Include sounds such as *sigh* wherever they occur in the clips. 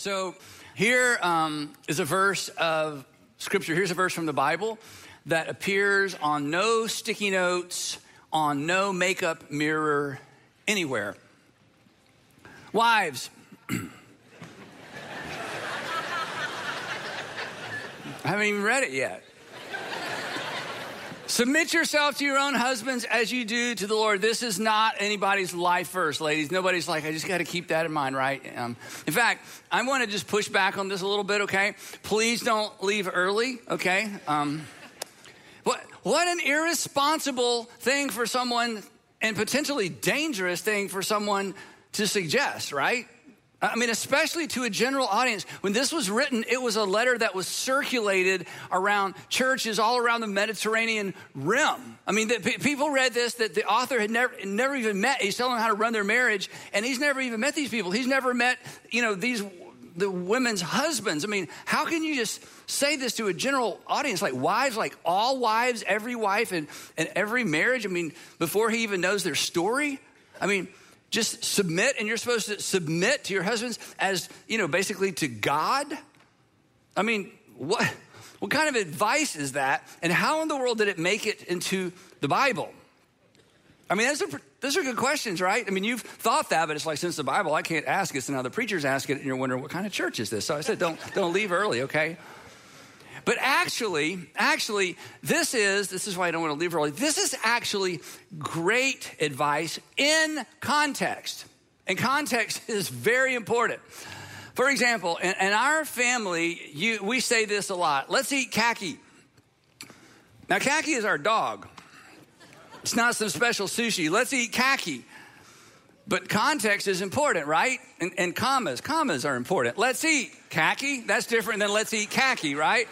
So here um, is a verse of scripture. Here's a verse from the Bible that appears on no sticky notes, on no makeup mirror, anywhere. Wives. *clears throat* I haven't even read it yet. Submit yourself to your own husbands as you do to the Lord. This is not anybody's life first, ladies. Nobody's like, I just got to keep that in mind, right? Um, in fact, I want to just push back on this a little bit, okay? Please don't leave early, okay? Um, what, what an irresponsible thing for someone and potentially dangerous thing for someone to suggest, right? I mean, especially to a general audience. When this was written, it was a letter that was circulated around churches all around the Mediterranean rim. I mean, the, people read this that the author had never, never even met. He's telling them how to run their marriage, and he's never even met these people. He's never met, you know, these the women's husbands. I mean, how can you just say this to a general audience like wives, like all wives, every wife, and, and every marriage? I mean, before he even knows their story? I mean, just submit and you're supposed to submit to your husbands as you know basically to god? I mean what what kind of advice is that? And how in the world did it make it into the bible? I mean those are, those are good questions right? I mean you've thought that but it's like since the bible i can't ask it so now the preacher's asking it and you're wondering what kind of church is this? So i said don't don't leave early okay but actually, actually, this is, this is why I don't want to leave early. This is actually great advice in context. And context *laughs* is very important. For example, in, in our family, you, we say this a lot let's eat khaki. Now, khaki is our dog. It's not some special sushi. Let's eat khaki. But context is important, right? And, and commas, commas are important. Let's eat khaki. That's different than let's eat khaki, right?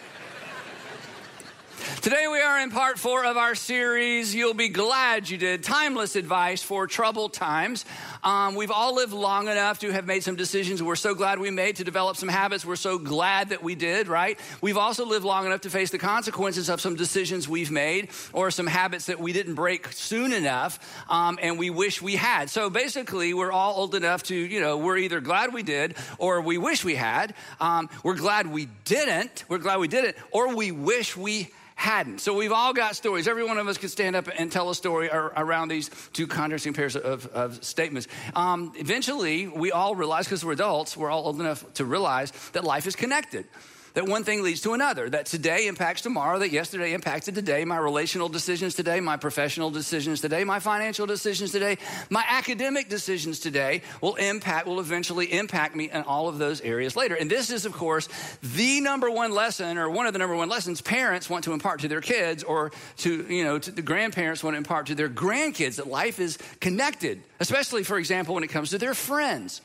Today we are in part four of our series. You'll be glad you did. Timeless advice for troubled times. Um, we've all lived long enough to have made some decisions we're so glad we made to develop some habits we're so glad that we did, right? We've also lived long enough to face the consequences of some decisions we've made or some habits that we didn't break soon enough um, and we wish we had. So basically, we're all old enough to, you know, we're either glad we did or we wish we had. Um, we're glad we didn't. We're glad we didn't or we wish we hadn't. So we've all got stories. Every one of us could stand up and tell a story around these two contrasting pairs of, of statements. Um, eventually, we all realize, because we're adults, we're all old enough to realize that life is connected that one thing leads to another, that today impacts tomorrow, that yesterday impacted today, my relational decisions today, my professional decisions today, my financial decisions today, my academic decisions today will impact, will eventually impact me in all of those areas later. And this is, of course, the number one lesson, or one of the number one lessons parents want to impart to their kids, or to, you know, to the grandparents want to impart to their grandkids, that life is connected, especially, for example, when it comes to their friends.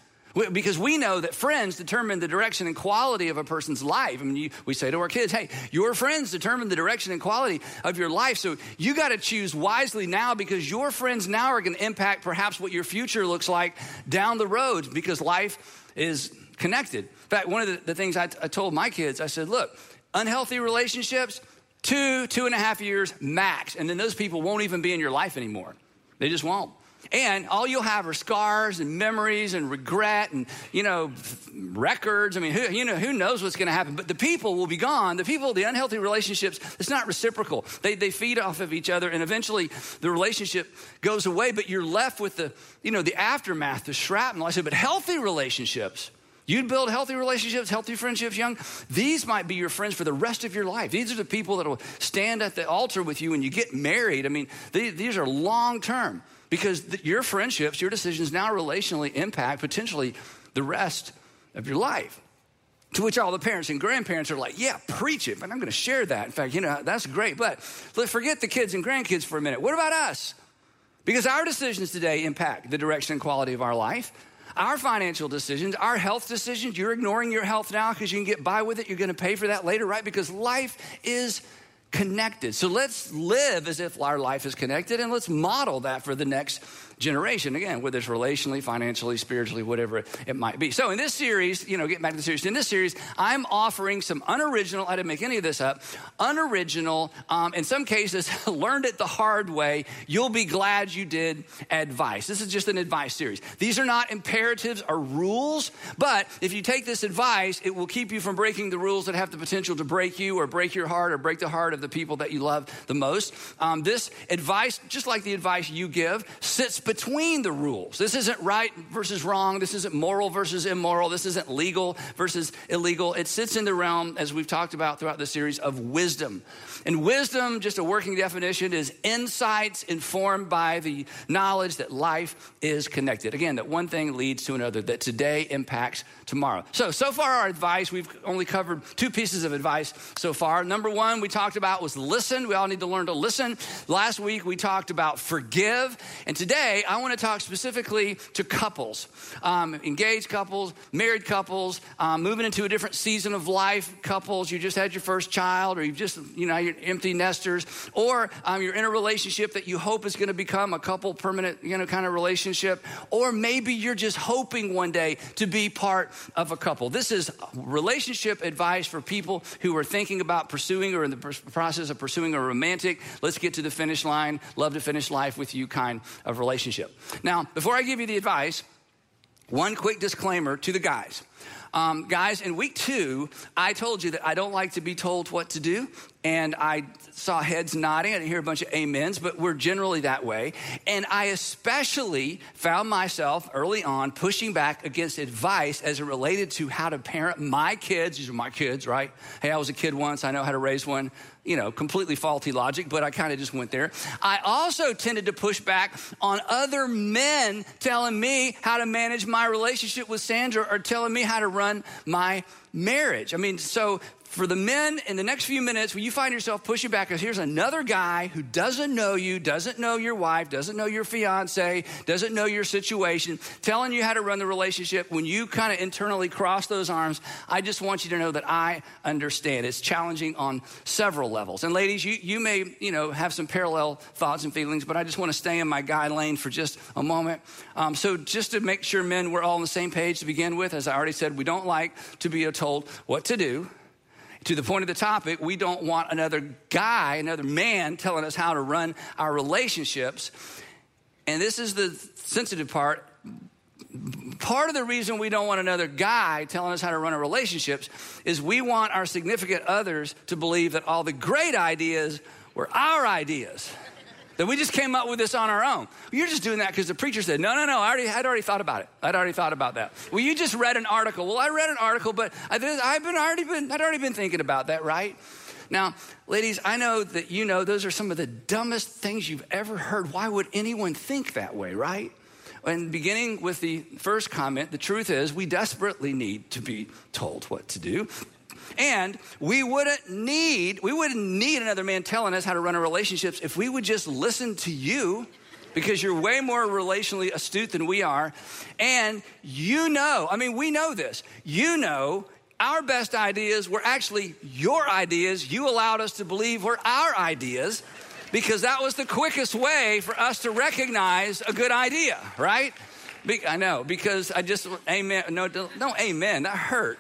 Because we know that friends determine the direction and quality of a person's life. I mean, you, we say to our kids, hey, your friends determine the direction and quality of your life. So you got to choose wisely now because your friends now are going to impact perhaps what your future looks like down the road because life is connected. In fact, one of the, the things I, t- I told my kids, I said, look, unhealthy relationships, two, two and a half years max. And then those people won't even be in your life anymore. They just won't. And all you'll have are scars and memories and regret and, you know, records. I mean, who, you know, who knows what's going to happen? But the people will be gone. The people, the unhealthy relationships, it's not reciprocal. They, they feed off of each other and eventually the relationship goes away, but you're left with the, you know, the aftermath, the shrapnel. I said, but healthy relationships, You'd build healthy relationships, healthy friendships, young. These might be your friends for the rest of your life. These are the people that will stand at the altar with you when you get married. I mean, these are long term because your friendships, your decisions now relationally impact potentially the rest of your life. To which all the parents and grandparents are like, yeah, preach it, but I'm to share that. In fact, you know, that's great. But let's forget the kids and grandkids for a minute. What about us? Because our decisions today impact the direction and quality of our life. Our financial decisions, our health decisions, you're ignoring your health now because you can get by with it. You're going to pay for that later, right? Because life is connected. So let's live as if our life is connected and let's model that for the next generation. Again, whether it's relationally, financially, spiritually, whatever it might be. So in this series, you know, getting back to the series, in this series, I'm offering some unoriginal, I didn't make any of this up, unoriginal, um, in some cases, *laughs* learned it the hard way. You'll be glad you did advice. This is just an advice series. These are not imperatives or rules, but if you take this advice, it will keep you from breaking the rules that have the potential to break you or break your heart or break the heart of the people that you love the most. Um, this advice, just like the advice you give, sits between the rules. This isn't right versus wrong. This isn't moral versus immoral. This isn't legal versus illegal. It sits in the realm, as we've talked about throughout the series, of wisdom. And wisdom, just a working definition, is insights informed by the knowledge that life is connected. Again, that one thing leads to another, that today impacts tomorrow. So, so far, our advice, we've only covered two pieces of advice so far. Number one, we talked about was listen. We all need to learn to listen. Last week, we talked about forgive. And today, I want to talk specifically to couples, um, engaged couples, married couples, um, moving into a different season of life, couples. You just had your first child, or you've just, you know, you're empty nesters, or um, you're in a relationship that you hope is going to become a couple permanent, you know, kind of relationship, or maybe you're just hoping one day to be part of a couple. This is relationship advice for people who are thinking about pursuing or in the process of pursuing a romantic, let's get to the finish line, love to finish life with you kind of relationship. Now, before I give you the advice, one quick disclaimer to the guys. Um, guys, in week two, I told you that I don't like to be told what to do. And I saw heads nodding. I didn't hear a bunch of amens, but we're generally that way. And I especially found myself early on pushing back against advice as it related to how to parent my kids. These are my kids, right? Hey, I was a kid once. I know how to raise one. You know, completely faulty logic, but I kind of just went there. I also tended to push back on other men telling me how to manage my relationship with Sandra or telling me how to run my marriage. I mean, so for the men in the next few minutes when you find yourself pushing back because here's another guy who doesn't know you doesn't know your wife doesn't know your fiance doesn't know your situation telling you how to run the relationship when you kind of internally cross those arms i just want you to know that i understand. It's challenging on several levels. And ladies you, you may you know have some parallel thoughts and feelings but i just want to stay in my guy lane for just a moment. Um, so just to make sure men we're all on the same page to begin with as i already said we don't like to be told what to do to the point of the topic, we don't want another guy, another man telling us how to run our relationships. And this is the sensitive part. Part of the reason we don't want another guy telling us how to run our relationships is we want our significant others to believe that all the great ideas were our ideas. That we just came up with this on our own. You're just doing that because the preacher said, no, no, no, I already, I'd already thought about it. I'd already thought about that. Well, you just read an article. Well, I read an article, but I have been already been, I'd already been thinking about that, right? Now, ladies, I know that you know those are some of the dumbest things you've ever heard. Why would anyone think that way, right? And beginning with the first comment, the truth is we desperately need to be told what to do. And we wouldn't need, we wouldn't need another man telling us how to run our relationships if we would just listen to you because you're way more relationally astute than we are. And you know, I mean, we know this. You know, our best ideas were actually your ideas. You allowed us to believe were our ideas because that was the quickest way for us to recognize a good idea, right? Be, I know, because I just, amen. No, don't amen. That hurt.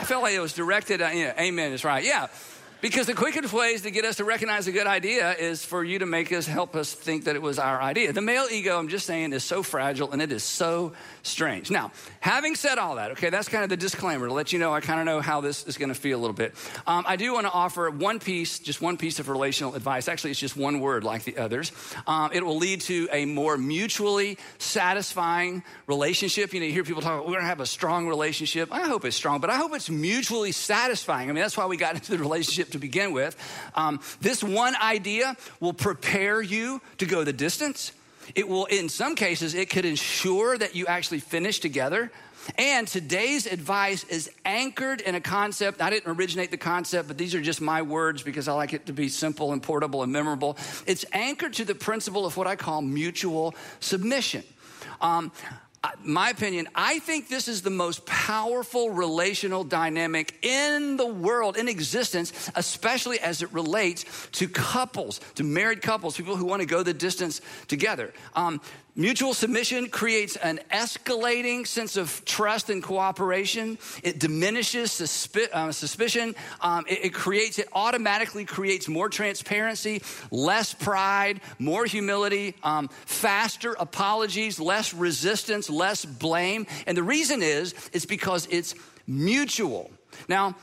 I felt like it was directed at, yeah, amen is right. Yeah. Because the quickest ways to get us to recognize a good idea is for you to make us help us think that it was our idea. The male ego, I'm just saying, is so fragile and it is so strange. Now, having said all that, okay, that's kind of the disclaimer to let you know I kind of know how this is going to feel a little bit. Um, I do want to offer one piece, just one piece of relational advice. Actually, it's just one word like the others. Um, it will lead to a more mutually satisfying relationship. You know, you hear people talk, about, we're going to have a strong relationship. I hope it's strong, but I hope it's mutually satisfying. I mean, that's why we got into the relationship to begin with. Um, this one idea will prepare you to go the distance. It will, in some cases, it could ensure that you actually finish together. And today's advice is anchored in a concept. I didn't originate the concept, but these are just my words because I like it to be simple and portable and memorable. It's anchored to the principle of what I call mutual submission. Um, my opinion, I think this is the most powerful relational dynamic in the world, in existence, especially as it relates to couples, to married couples, people who want to go the distance together. Um, Mutual submission creates an escalating sense of trust and cooperation. It diminishes suspi- uh, suspicion. Um, it, it, creates, it automatically creates more transparency, less pride, more humility, um, faster apologies, less resistance, less blame. And the reason is, it's because it's mutual. Now,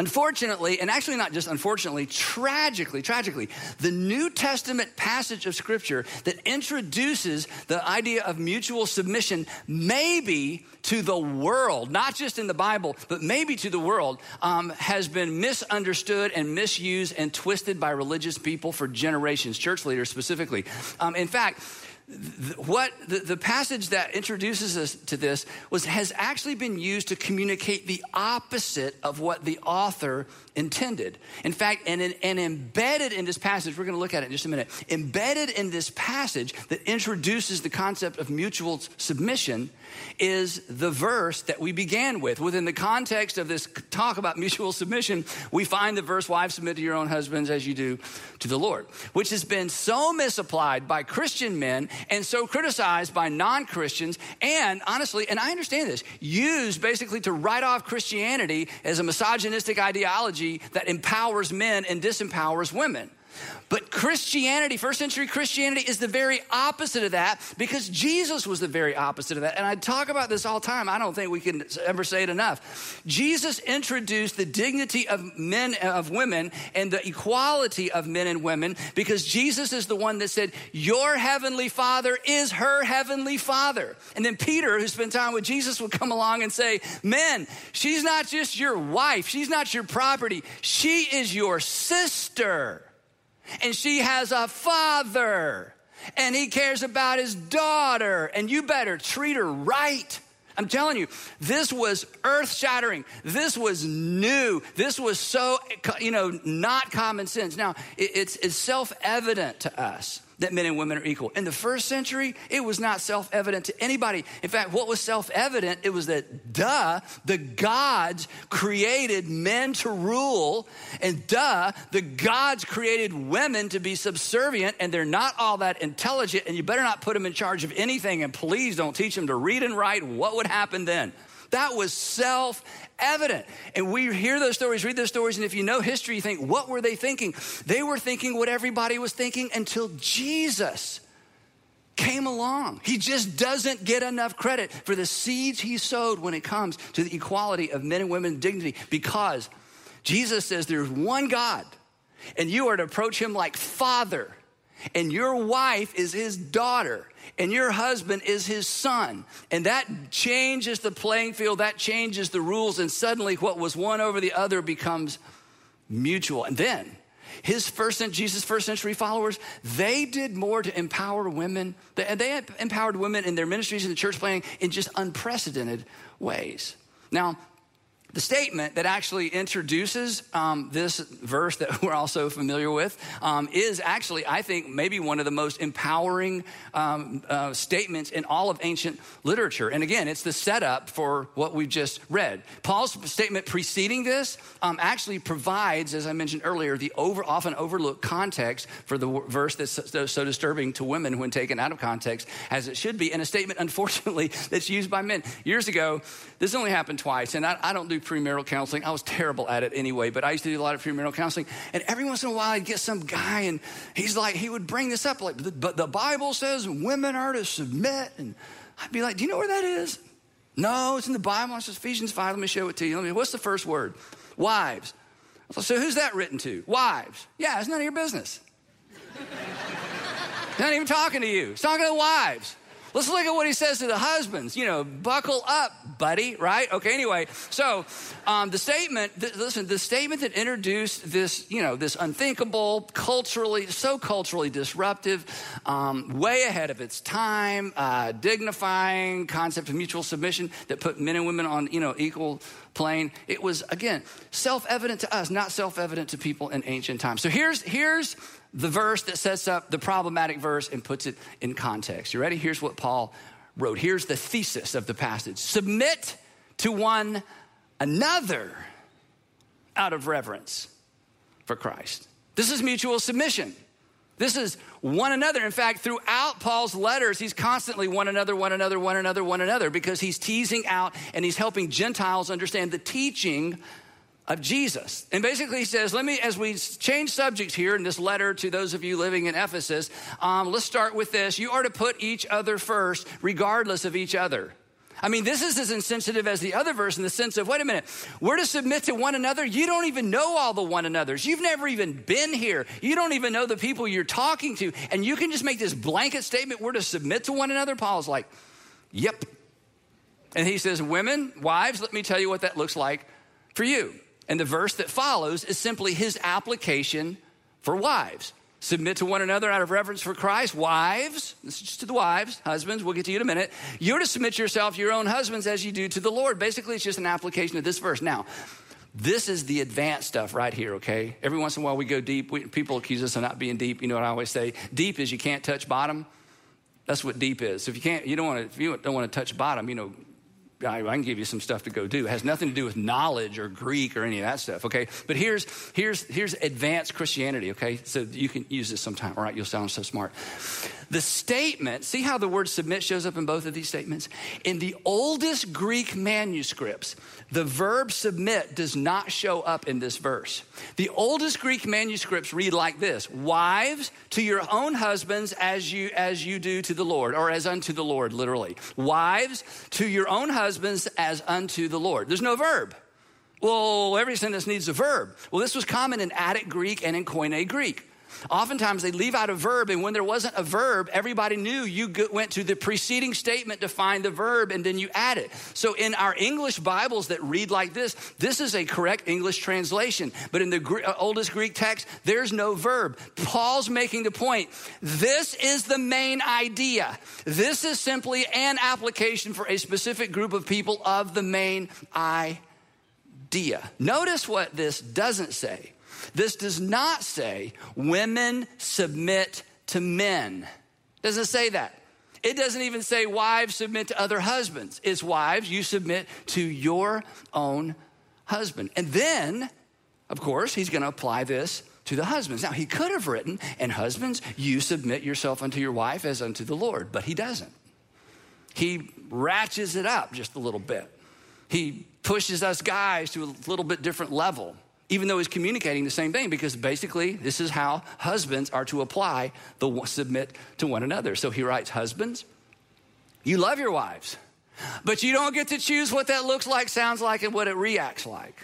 Unfortunately, and actually not just unfortunately, tragically, tragically, the New Testament passage of Scripture that introduces the idea of mutual submission, maybe to the world, not just in the Bible, but maybe to the world, um, has been misunderstood and misused and twisted by religious people for generations, church leaders specifically. Um, in fact, what the, the, passage that introduces us to this was has actually been used to communicate the opposite of what the author intended. In fact and, and embedded in this passage we're going to look at it in just a minute embedded in this passage that introduces the concept of mutual submission is the verse that we began with. Within the context of this talk about mutual submission, we find the verse, Wives, submit to your own husbands as you do to the Lord, which has been so misapplied by Christian men and so criticized by non Christians, and honestly, and I understand this, used basically to write off Christianity as a misogynistic ideology that empowers men and disempowers women. But Christianity, first century Christianity, is the very opposite of that because Jesus was the very opposite of that. And I talk about this all the time. I don't think we can ever say it enough. Jesus introduced the dignity of men, of women, and the equality of men and women because Jesus is the one that said, Your heavenly Father is her heavenly Father. And then Peter, who spent time with Jesus, would come along and say, Men, she's not just your wife, she's not your property, she is your sister and she has a father and he cares about his daughter and you better treat her right. I'm telling you, this was earth shattering. This was new. This was so, you know, not common sense. Now, it's, it's self evident to us that men and women are equal. In the first century, it was not self evident to anybody. In fact, what was self evident? It was that, duh, the gods created men to rule, and duh, the gods created women to be subservient, and they're not all that intelligent, and you better not put them in charge of anything, and please don't teach them to read and write. What would happen then? That was self evident. And we hear those stories, read those stories, and if you know history, you think, what were they thinking? They were thinking what everybody was thinking until Jesus came along. He just doesn't get enough credit for the seeds he sowed when it comes to the equality of men and women's dignity because Jesus says there's one God and you are to approach him like father and your wife is his daughter and your husband is his son. And that changes the playing field, that changes the rules, and suddenly what was one over the other becomes mutual. And then his first Jesus' first century followers, they did more to empower women. They empowered women in their ministries in the church planting in just unprecedented ways. Now, the statement that actually introduces um, this verse that *laughs* we're also familiar with um, is actually, I think, maybe one of the most empowering um, uh, statements in all of ancient literature. And again, it's the setup for what we've just read. Paul's statement preceding this um, actually provides, as I mentioned earlier, the over, often overlooked context for the verse that's so, so disturbing to women when taken out of context, as it should be, and a statement, *laughs* unfortunately, that's used by men. Years ago, this only happened twice, and I, I don't do premarital counseling. I was terrible at it anyway, but I used to do a lot of premarital counseling. And every once in a while, I'd get some guy, and he's like, he would bring this up, like, but the Bible says women are to submit. And I'd be like, do you know where that is? No, it's in the Bible. It's Ephesians 5. Let me show it to you. Let me, what's the first word? Wives. So who's that written to? Wives. Yeah, it's none of your business. *laughs* not even talking to you. It's talking to the wives. Let's look at what he says to the husbands. You know, buckle up, buddy, right? Okay, anyway, so um, the statement, th- listen, the statement that introduced this, you know, this unthinkable, culturally, so culturally disruptive, um, way ahead of its time, uh, dignifying concept of mutual submission that put men and women on, you know, equal plane. It was, again, self evident to us, not self evident to people in ancient times. So here's, here's, the verse that sets up the problematic verse and puts it in context. You ready? Here's what Paul wrote. Here's the thesis of the passage Submit to one another out of reverence for Christ. This is mutual submission. This is one another. In fact, throughout Paul's letters, he's constantly one another, one another, one another, one another, because he's teasing out and he's helping Gentiles understand the teaching of Jesus. And basically, he says, let me, as we change subjects here in this letter to those of you living in Ephesus, um, let's start with this. You are to put each other first, regardless of each other. I mean, this is as insensitive as the other verse in the sense of, wait a minute, we're to submit to one another. You don't even know all the one another's. You've never even been here. You don't even know the people you're talking to. And you can just make this blanket statement, we're to submit to one another. Paul's like, yep. And he says, women, wives, let me tell you what that looks like for you. And the verse that follows is simply his application for wives. Submit to one another out of reverence for Christ. Wives, this is just to the wives, husbands, we'll get to you in a minute. You're to submit yourself to your own husbands as you do to the Lord. Basically, it's just an application of this verse. Now, this is the advanced stuff right here, okay? Every once in a while we go deep. We, people accuse us of not being deep. You know what I always say? Deep is you can't touch bottom. That's what deep is. So if you can't, you don't want to, if you don't want to touch bottom, you know, I, can give you some stuff to go do. It has nothing to do with knowledge or Greek or any of that stuff, okay? But here's, here's, here's advanced Christianity, okay? So you can use this sometime, all right? You'll sound so smart. The statement, see how the word submit shows up in both of these statements? In the oldest Greek manuscripts, the verb submit does not show up in this verse. The oldest Greek manuscripts read like this Wives, to your own husbands as you, as you do to the Lord, or as unto the Lord, literally. Wives, to your own husbands as unto the Lord. There's no verb. Well, every sentence needs a verb. Well, this was common in Attic Greek and in Koine Greek. Oftentimes they leave out a verb, and when there wasn't a verb, everybody knew you went to the preceding statement to find the verb and then you add it. So in our English Bibles that read like this, this is a correct English translation. But in the uh, oldest Greek text, there's no verb. Paul's making the point this is the main idea. This is simply an application for a specific group of people of the main idea. Notice what this doesn't say. This does not say women submit to men. Doesn't say that. It doesn't even say wives submit to other husbands. It's wives, you submit to your own husband. And then, of course, he's going to apply this to the husbands. Now, he could have written, and husbands, you submit yourself unto your wife as unto the Lord, but he doesn't. He ratchets it up just a little bit. He pushes us guys to a little bit different level even though he's communicating the same thing, because basically this is how husbands are to apply the submit to one another. So he writes, Husbands, you love your wives, but you don't get to choose what that looks like, sounds like, and what it reacts like.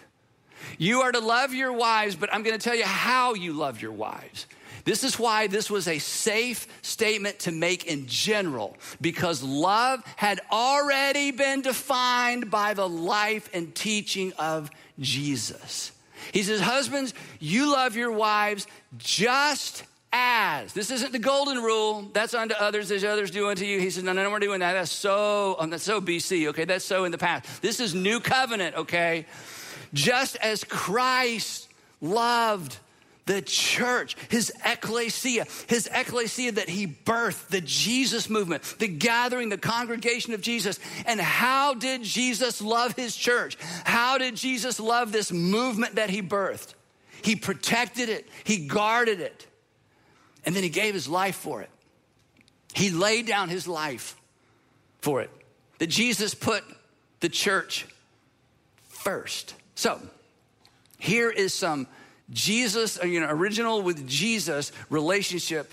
You are to love your wives, but I'm going to tell you how you love your wives. This is why this was a safe statement to make in general, because love had already been defined by the life and teaching of Jesus. He says, Husbands, you love your wives just as. This isn't the golden rule. That's unto others as others do unto you. He says, No, no, no, we're doing that. That's so, um, that's so BC, okay? That's so in the past. This is new covenant, okay? Just as Christ loved the church, his ecclesia, his ecclesia that he birthed, the Jesus movement, the gathering, the congregation of Jesus. And how did Jesus love his church? How did Jesus love this movement that he birthed? He protected it, he guarded it, and then he gave his life for it. He laid down his life for it. That Jesus put the church first. So, here is some Jesus, uh, you know, original with Jesus relationship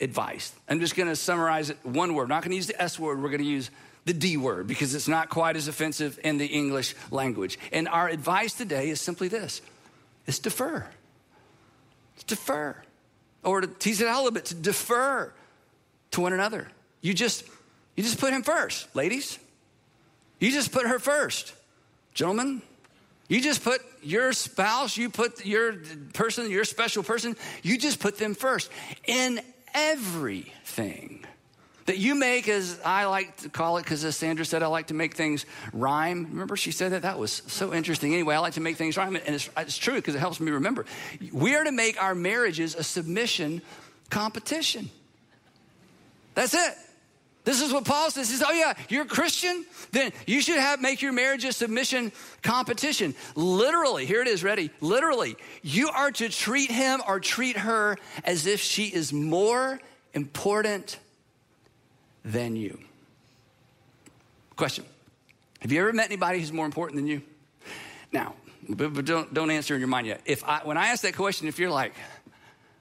advice. I'm just gonna summarize it one word. I'm not gonna use the S word, we're gonna use the D word because it's not quite as offensive in the English language. And our advice today is simply this it's defer. It's defer. Or to tease it out a little bit, to defer to one another. You just you just put him first, ladies. You just put her first. Gentlemen, you just put your spouse, you put your person, your special person, you just put them first in everything that you make, as I like to call it, because as Sandra said, I like to make things rhyme. Remember, she said that? That was so interesting. Anyway, I like to make things rhyme, and it's, it's true because it helps me remember. We are to make our marriages a submission competition. That's it. This is what Paul says. He says, Oh, yeah, you're a Christian? Then you should have make your marriage a submission competition. Literally, here it is, ready. Literally, you are to treat him or treat her as if she is more important than you. Question Have you ever met anybody who's more important than you? Now, but, don't, don't answer in your mind yet. If I, when I ask that question, if you're like,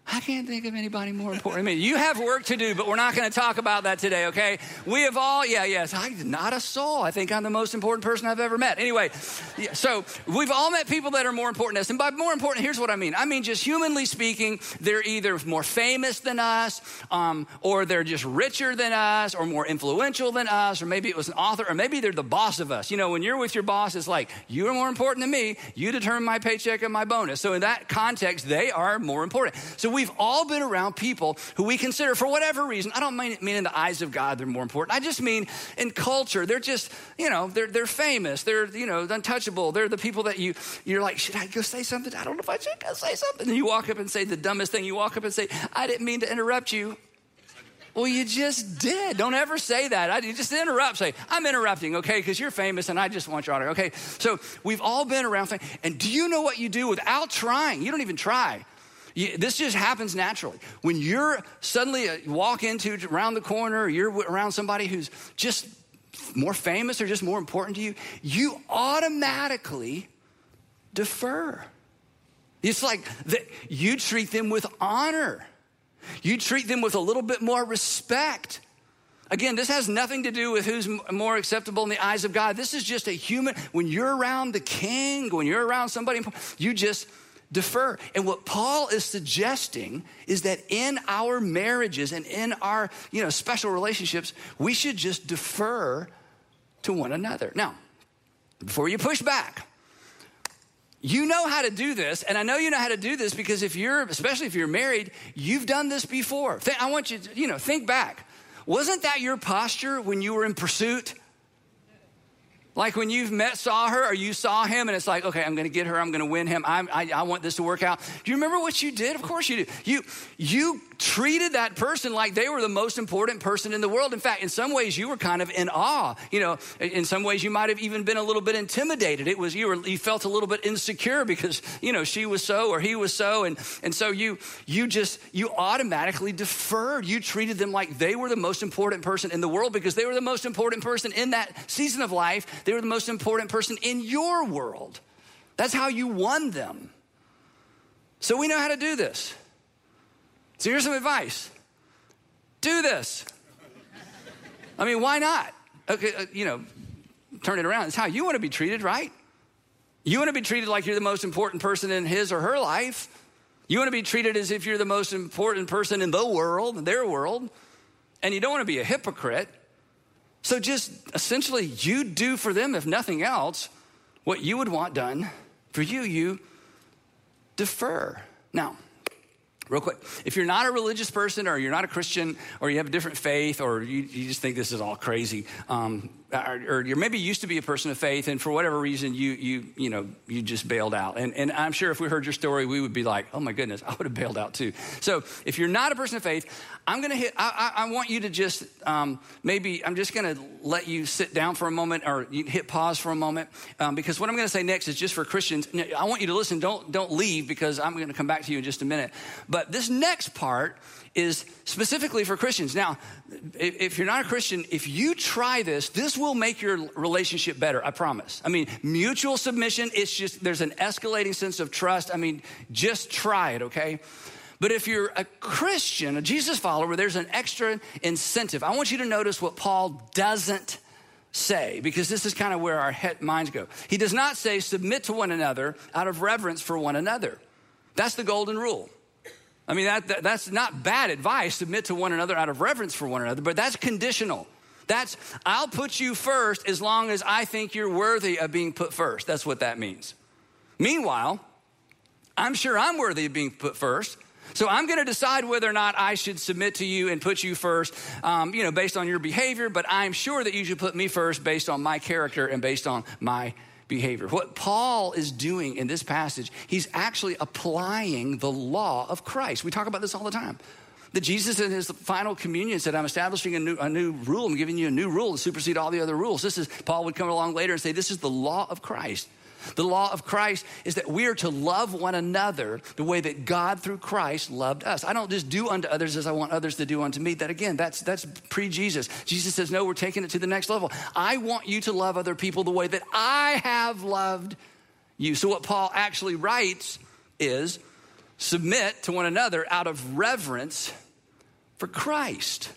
I can't think of anybody more *laughs* important. I mean, you have work to do, but we're not going to talk about that today, okay? We have all, yeah, yes, I, not a soul. I think I'm the most important person I've ever met. Anyway, yeah, so we've all met people that are more important than us. And by more important, here's what I mean I mean, just humanly speaking, they're either more famous than us, um, or they're just richer than us, or more influential than us, or maybe it was an author, or maybe they're the boss of us. You know, when you're with your boss, it's like, you are more important than me. You determine my paycheck and my bonus. So in that context, they are more important. So we've all been around people who we consider, for whatever reason, I don't mean, mean in the eyes of God they're more important. I just mean in culture, they're just, you know, they're, they're famous. They're, you know, untouchable. They're the people that you, you're like, should I go say something? I don't know if I should go say something. And you walk up and say the dumbest thing. You walk up and say, I didn't mean to interrupt you. Well, you just did. Don't ever say that. I, you just interrupt. Say, I'm interrupting, okay, because you're famous and I just want your honor. Okay, so we've all been around. And do you know what you do without trying? You don't even try. You, this just happens naturally. When you're suddenly uh, walk into around the corner, or you're around somebody who's just more famous or just more important to you, you automatically defer. It's like the, you treat them with honor. You treat them with a little bit more respect. Again, this has nothing to do with who's more acceptable in the eyes of God. This is just a human. When you're around the king, when you're around somebody, you just defer. And what Paul is suggesting is that in our marriages and in our, you know, special relationships, we should just defer to one another. Now, before you push back, you know how to do this, and I know you know how to do this because if you're, especially if you're married, you've done this before. I want you to, you know, think back. Wasn't that your posture when you were in pursuit? Like when you've met, saw her, or you saw him, and it's like, okay, I'm to get her, I'm to win him. I, I, I want this to work out. Do you remember what you did? Of course you do. You you treated that person like they were the most important person in the world. In fact, in some ways, you were kind of in awe. You know, in some ways, you might have even been a little bit intimidated. It was you were you felt a little bit insecure because you know she was so or he was so, and and so you you just you automatically deferred. You treated them like they were the most important person in the world because they were the most important person in that season of life. They were the most important person in your world. That's how you won them. So we know how to do this. So here's some advice do this. I mean, why not? Okay, uh, you know, turn it around. It's how you want to be treated, right? You want to be treated like you're the most important person in his or her life. You want to be treated as if you're the most important person in the world, their world. And you don't want to be a hypocrite. So just essentially, you do for them, if nothing else, what you would want done for you, you defer. Now, Real quick, if you're not a religious person or you're not a Christian or you have a different faith or you, you just think this is all crazy, um, or, you're maybe used to be a person of faith and for whatever reason you, you, you know, you just bailed out. And, and I'm sure if we heard your story, we would be like, oh my goodness, I would have bailed out too. So if you're not a person of faith, I'm to hit, I, I, I, want you to just um, maybe, I'm just to let you sit down for a moment or hit pause for a moment um, because what I'm to say next is just for Christians. I want you to listen. Don't, don't leave because I'm to come back to you in just a minute. But this next part is specifically for Christians. Now, if you're not a Christian, if you try this, this will make your relationship better, I promise. I mean, mutual submission, it's just, there's an escalating sense of trust. I mean, just try it, okay? But if you're a Christian, a Jesus follower, there's an extra incentive. I want you to notice what Paul doesn't say, because this is kind of where our head, minds go. He does not say, submit to one another out of reverence for one another. That's the golden rule. I mean, that, that, that's not bad advice, submit to one another out of reverence for one another, but that's conditional. That's, I'll put you first as long as I think you're worthy of being put first. That's what that means. Meanwhile, I'm sure I'm worthy of being put first. So I'm going to decide whether or not I should submit to you and put you first, um, you know, based on your behavior. But I'm sure that you should put me first based on my character and based on my behavior. What Paul is doing in this passage, he's actually applying the law of Christ. We talk about this all the time. That Jesus in his final communion said, I'm establishing a new, a new rule. I'm giving you a new rule to supersede all the other rules. This is, Paul would come along later and say, This is the law of Christ. The law of Christ is that we are to love one another the way that God through Christ loved us. I don't just do unto others as I want others to do unto me. That again, that's that's pre-Jesus. Jesus says, "No, we're taking it to the next level. I want you to love other people the way that I have loved you." So what Paul actually writes is submit to one another out of reverence for Christ.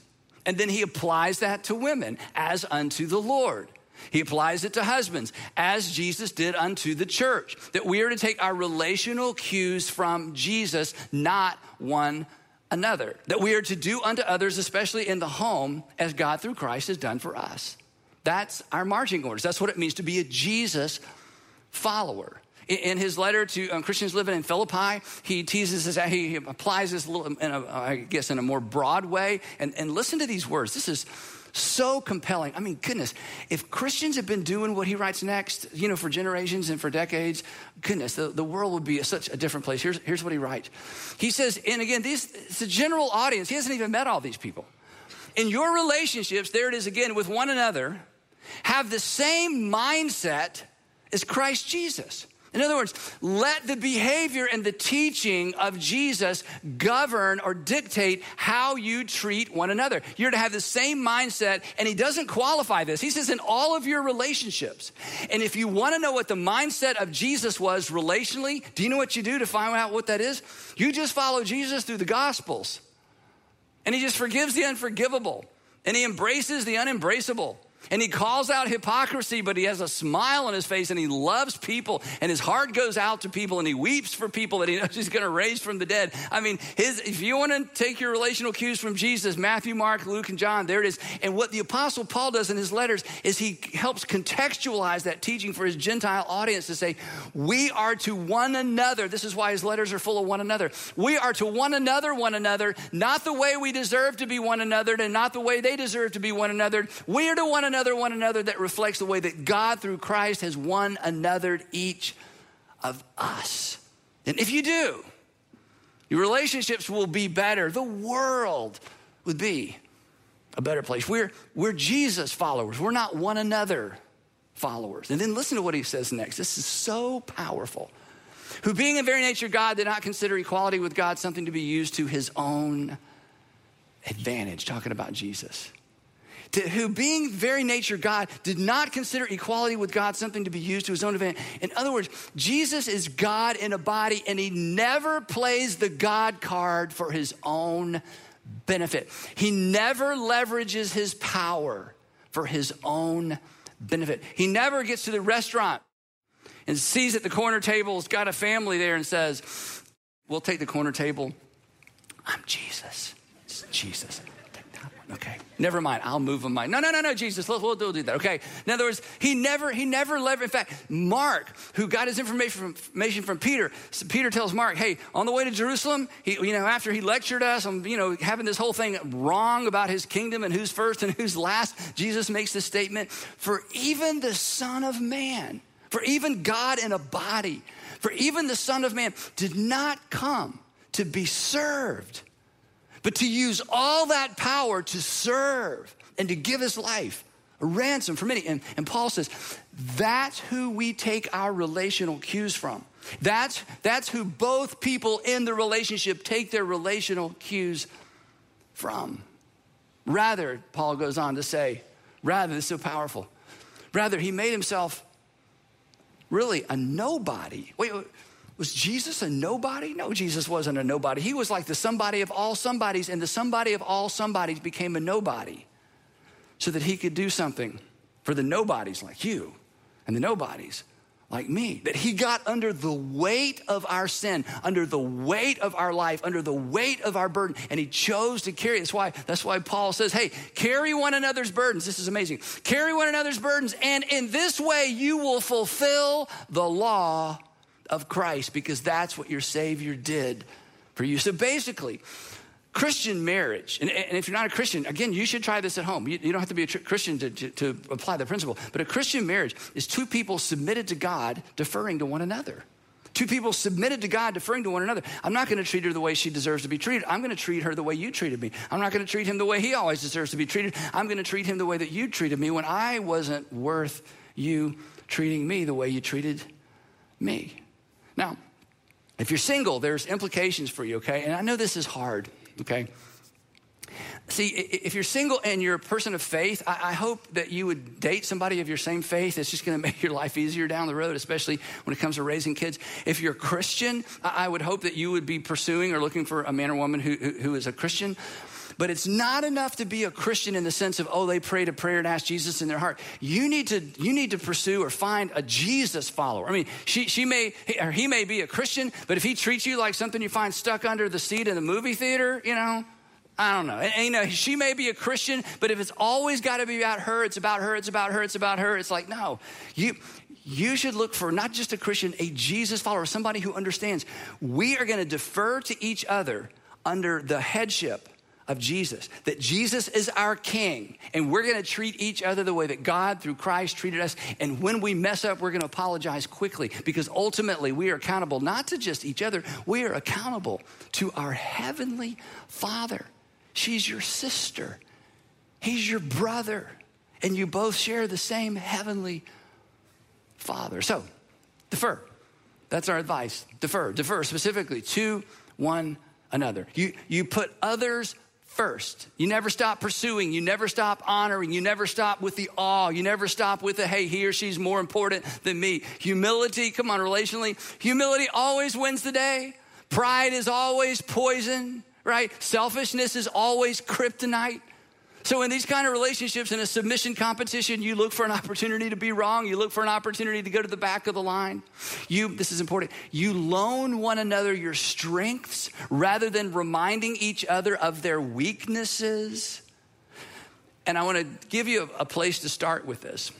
And then he applies that to women as unto the Lord. He applies it to husbands as Jesus did unto the church, that we are to take our relational cues from Jesus, not one another. That we are to do unto others, especially in the home, as God through Christ has done for us. That's our marching orders. That's what it means to be a Jesus follower in his letter to um, Christians living in Philippi, he teases this, he applies this, in a, I guess, in a more broad way. And, and listen to these words. This is so compelling. I mean, goodness, if Christians have been doing what he writes next, you know, for generations and for decades, goodness, the, the world would be such a different place. Here's, here's what he writes. He says, and again, these, it's a general audience. He hasn't even met all these people. In your relationships, there it is again, with one another, have the same mindset as Christ Jesus. In other words, let the behavior and the teaching of Jesus govern or dictate how you treat one another. You're to have the same mindset, and he doesn't qualify this. He says, in all of your relationships. And if you want to know what the mindset of Jesus was relationally, do you know what you do to find out what that is? You just follow Jesus through the Gospels. And he just forgives the unforgivable, and he embraces the unembraceable. And he calls out hypocrisy, but he has a smile on his face and he loves people and his heart goes out to people and he weeps for people that he *laughs* knows he's going to raise from the dead. I mean, his, if you want to take your relational cues from Jesus, Matthew, Mark, Luke, and John, there it is. And what the apostle Paul does in his letters is he helps contextualize that teaching for his Gentile audience to say, we are to one another. This is why his letters are full of one another. We are to one another, one another, not the way we deserve to be one another and not the way they deserve to be one another. We are to one another another one another that reflects the way that God through Christ has one anothered each of us. And if you do, your relationships will be better. The world would be a better place. We're, we're Jesus followers, we're not one another followers. And then listen to what he says next. This is so powerful. Who, being in very nature God, did not consider equality with God something to be used to his own advantage, talking about Jesus to, who, being very nature God, did not consider equality with God something to be used to his own advantage. In other words, Jesus is God in a body, and he never plays the God card for his own benefit. He never leverages his power for his own benefit. He never gets to the restaurant and sees at the corner table's got a family there and says, We'll take the corner table. I'm Jesus. It's Jesus. Okay, never mind. I'll move them. No, no, no, no, Jesus. We'll, we'll do that. Okay. In other words, he never, he never leveraged. In fact, Mark, who got his information from, information from Peter, so Peter tells Mark, "Hey, on the way to Jerusalem, he, you know, after he lectured us on, you know, having this whole thing wrong about his kingdom and who's first and *laughs* who's last, Jesus makes the statement: For even the Son of Man, for even God in a body, for even the Son of Man did not come to be served." But to use all that power to serve and to give his life a ransom for many. And, and Paul says, that's who we take our relational cues from. That's, that's who both people in the relationship take their relational cues from. Rather, Paul goes on to say, rather, this is so powerful. Rather, he made himself really a nobody. Wait, wait was Jesus a nobody? No, Jesus wasn't a nobody. He was like the somebody of all somebodies, and the somebody of all somebodies became a nobody so that he could do something for the nobodies like you and the nobodies like me. That he got under the weight of our sin, under the weight of our life, under the weight of our burden, and he chose to carry. That's why, that's why Paul says, hey, carry one another's burdens. This is amazing. Carry one another's burdens, and in this way you will fulfill the law of Christ because that's what your Savior did for you. So basically, Christian marriage, and, and, if you're not a Christian, again, you should try this at home. You, you don't have to be a tr- Christian to, to, to, apply the principle, but a Christian marriage is two people submitted to God, deferring to one another. Two people submitted to God, deferring to one another. I'm not going to treat her the way she deserves to be treated. I'm going to treat her the way you treated me. I'm not going to treat him the way he always deserves to be treated. I'm going to treat him the way that you treated me when I wasn't worth you treating me the way you treated me. Now, if you're single, there's implications for you, okay? And I know this is hard, okay? See, if you're single and you're a person of faith, I, hope that you would date somebody of your same faith. It's just going *laughs* to make your life easier down the road, especially when it comes to raising kids. If you're a Christian, I would hope that you would be pursuing or looking for a man or woman who, who is a Christian. But it's not enough to be a Christian in the sense of, oh, they prayed a prayer and asked Jesus in their heart. You need to, you need to pursue or find a Jesus follower. I mean, she, she may, or he may be a Christian, but if he treats you like something you find stuck under the seat in the movie theater, you know, I don't know. And, you know, she may be a Christian, but if it's always got to be about her, it's about her, it's about her, it's about her, it's like, no. You, you should look for not just a Christian, a Jesus follower, somebody who understands we are going to defer to each other under the headship of Jesus, that Jesus is our king, and we're gonna treat each other the way that God through Christ treated us. And when we mess up, we're gonna apologize quickly because ultimately we are accountable not to just each other, we are accountable to our heavenly Father. She's your sister, He's your brother, and you both share the same heavenly Father. So, defer. That's our advice. Defer, defer specifically to one another. You, you put others first. You never stop pursuing. You never stop honoring. You never stop with the awe. You never stop with the, hey, he or she's more important than me. Humility, come on, relationally, humility always wins the day. Pride is always poison, right? Selfishness is always kryptonite. So, in these kind of relationships, in a submission competition, you look for an opportunity to be wrong. You look for an opportunity to go to the back of the line. You, this is important, you loan one another your strengths rather than reminding each other of their weaknesses. And I want to give you a, a place to start with this.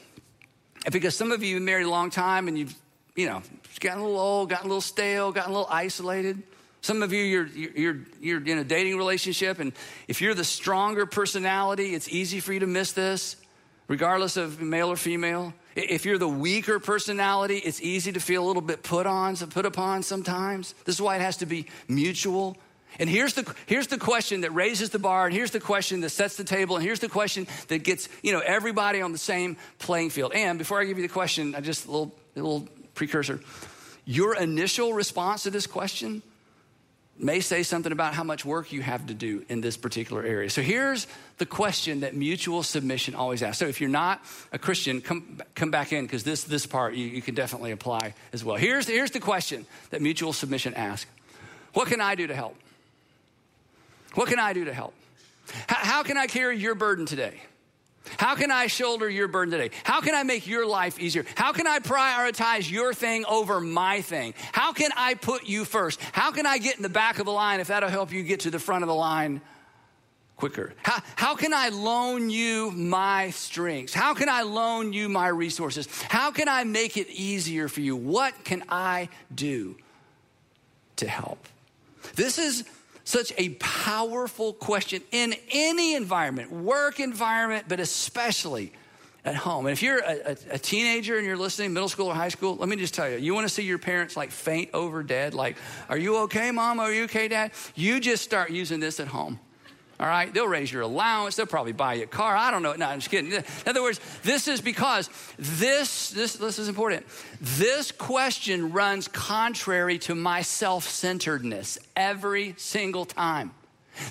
Because some of you have been married a long time and you've, you know, gotten a little old, gotten a little stale, gotten a little isolated. Some of you, you're, you're, you're in a dating relationship, and if you're the stronger personality, it's easy for you to miss this, regardless of male or female. If you're the weaker personality, it's easy to feel a little bit put on, put upon sometimes. This is why it has to be mutual. And here's the, here's the question that raises the bar, and here's the question that sets the table, and here's the question that gets you know everybody on the same playing field. And before I give you the question, I just a little, a little precursor. Your initial response to this question may say something about how much work you have to do in this particular area. So here's the question that mutual submission always asks. So if you're not a Christian, come, come back in because this, this part you, you can definitely apply as well. Here's, here's the question that mutual submission asks What can I do to help? What can I do to help? How, how can I carry your burden today? How can I shoulder your burden today? How can I make your life easier? How can I prioritize your thing over my thing? How can I put you first? How can I get in the back of the line if that'll help you get to the front of the line quicker? How, how can I loan you my strengths? How can I loan you my resources? How can I make it easier for you? What can I do to help? This is such a powerful question in any environment, work environment, but especially at home. And if you're a, a, teenager and you're listening, middle school or high school, let me just tell you, you want to see your parents like faint over dead, like, are you okay, mom? Are you okay, dad? You just start using this at home. All right, they'll raise your allowance. They'll probably buy you a car. I don't know. No, I'm just kidding. In other words, this is because this this this is important. This question runs contrary to my self-centeredness every single time.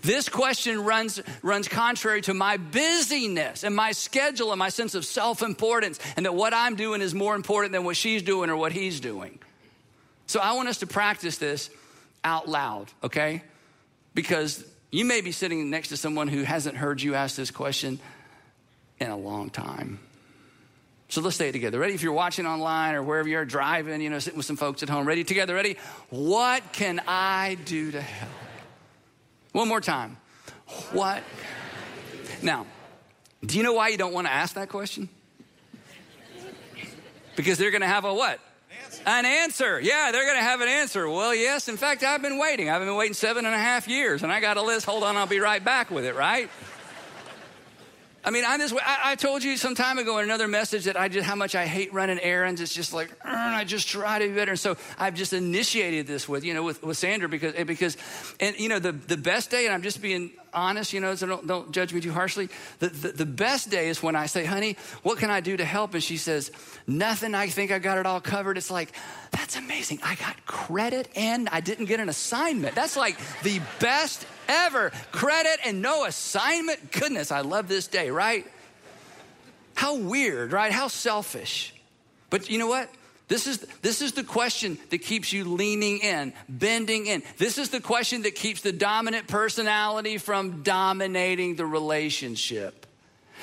This question runs, runs contrary to my busyness and my schedule and my sense of self importance, and that what I'm doing is more important than what she's doing or what he's doing. So I want us to practice this out loud, okay? Because you may be sitting next to someone who hasn't heard you ask this question in a long time. So let's say it together. Ready? If you're watching online or wherever you are driving, you know, sitting with some folks at home. Ready? Together. Ready? What can I do to help? One more time. What? Now, do you know why you don't want to ask that question? Because they're going to have a what? An answer. Yeah, they're going to have an answer. Well, yes. In fact, I've been waiting. I've been waiting seven and a half years, and I got a list. Hold on, I'll be right back with it, right? I mean, I'm this. I, I, told you some time ago in another message that I just how much I hate running errands. It's just like I just try to be better. And so I've just initiated this with you know with, with Sandra because because and you know the the best day and I'm just being honest. You know, so don't don't judge me too harshly. The, the the best day is when I say, "Honey, what can I do to help?" And she says, "Nothing. I think I got it all covered." It's like that's amazing. I got credit and I didn't get an assignment. That's like the best ever. Credit and no assignment. Goodness, I love this day, right? How weird, right? How selfish. But you know what? This is, this is the question that keeps you leaning in, bending in. This is the question that keeps the dominant personality from dominating the relationship.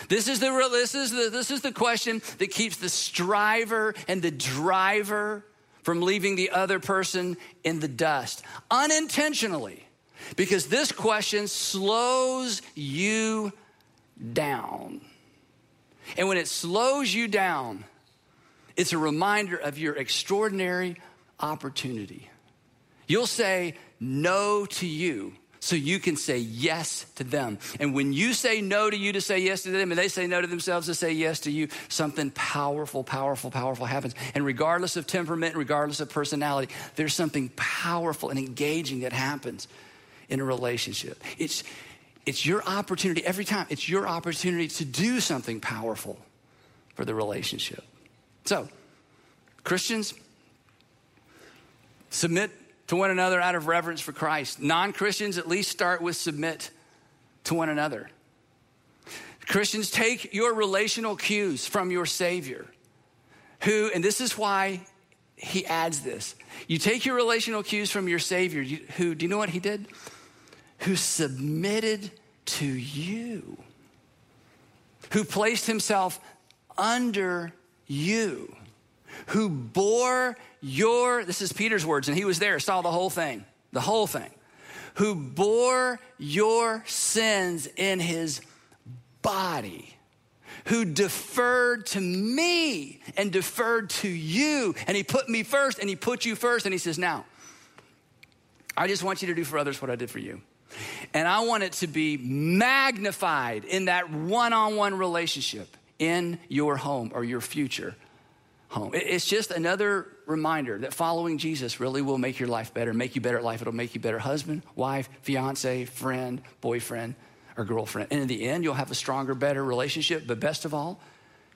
This is the, this is the, this is the question that keeps the striver and the driver from leaving the other person in the dust unintentionally. Because this question slows you down. And when it slows you down, it's a reminder of your extraordinary opportunity. You'll say no to you so you can say yes to them. And when you say no to you to say yes to them, and they say no to themselves to say yes to you, something powerful, powerful, powerful happens. And regardless of temperament, regardless of personality, there's something powerful and engaging that happens in a relationship. It's, it's your opportunity every time, it's your opportunity to do something powerful for the relationship. So, Christians, submit to one another out of reverence for Christ. Non Christians, at least start with submit to one another. Christians, take your relational cues from your Savior, who, and this is why he adds this. You take your relational cues from your Savior, who, do you know what he did? who submitted to you, who placed himself under you, who bore your, this is Peter's words, and he was there, saw the whole thing, the whole thing, who bore your sins in his body who deferred to me and deferred to you. And he put me first and he put you first. And he says, Now, I just want you to do for others what I did for you. And I want it to be magnified in that one on one relationship in your home or your future home. It's just another reminder that following Jesus really will make your life better, make you better at life. It'll make you better husband, wife, fiance, friend, boyfriend, or girlfriend. And in the end, you'll have a stronger, better relationship. But best of all,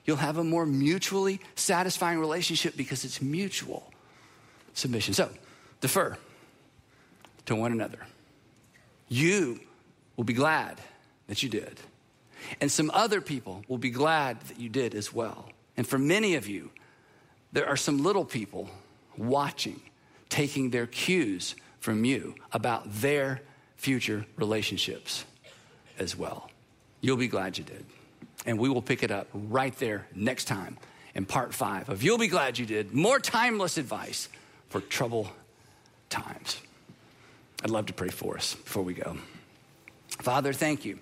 you'll have a more mutually satisfying relationship because it's mutual submission. So, defer to one another you will be glad that you did. And some other people will be glad that you did as well. And for many of you, there are some little people watching, taking their cues from you about their future relationships as well. You'll be glad you did. And we will pick it up right there next time in part five of You'll Be Glad You Did. More timeless advice for trouble times. I'd love to pray for us before we go. Father, thank you.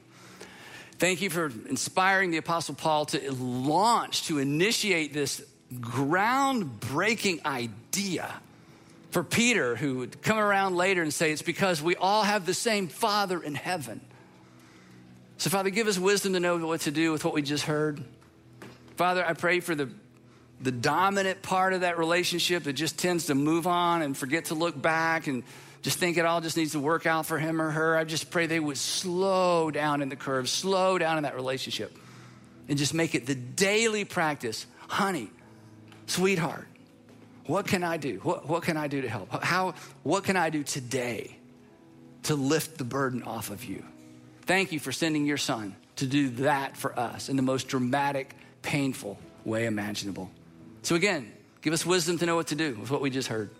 Thank you for inspiring the Apostle Paul to launch, to initiate this groundbreaking idea for Peter, who would come around later and say, It's because we all have the same Father in heaven. So, Father, give us wisdom to know what to do with what we just heard. Father, I pray for the, the dominant part of that relationship that just tends to move on and forget to look back and just think it all just needs to work out for him or her. I just pray they would slow down in the curve, slow down in that relationship, and just make it the daily practice. Honey, sweetheart, what can I do? What, what can I do to help? How, what can I do today to lift the burden off of you? Thank you for sending your son to do that for us in the most dramatic, painful way imaginable. So, again, give us wisdom to know what to do with what we just heard.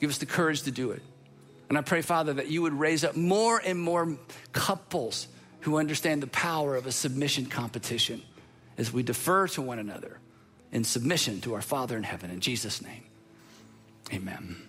Give us the courage to do it. And I pray, Father, that you would raise up more and more couples who understand the power of a submission competition as we defer to one another in submission to our Father in heaven. In Jesus' name, amen.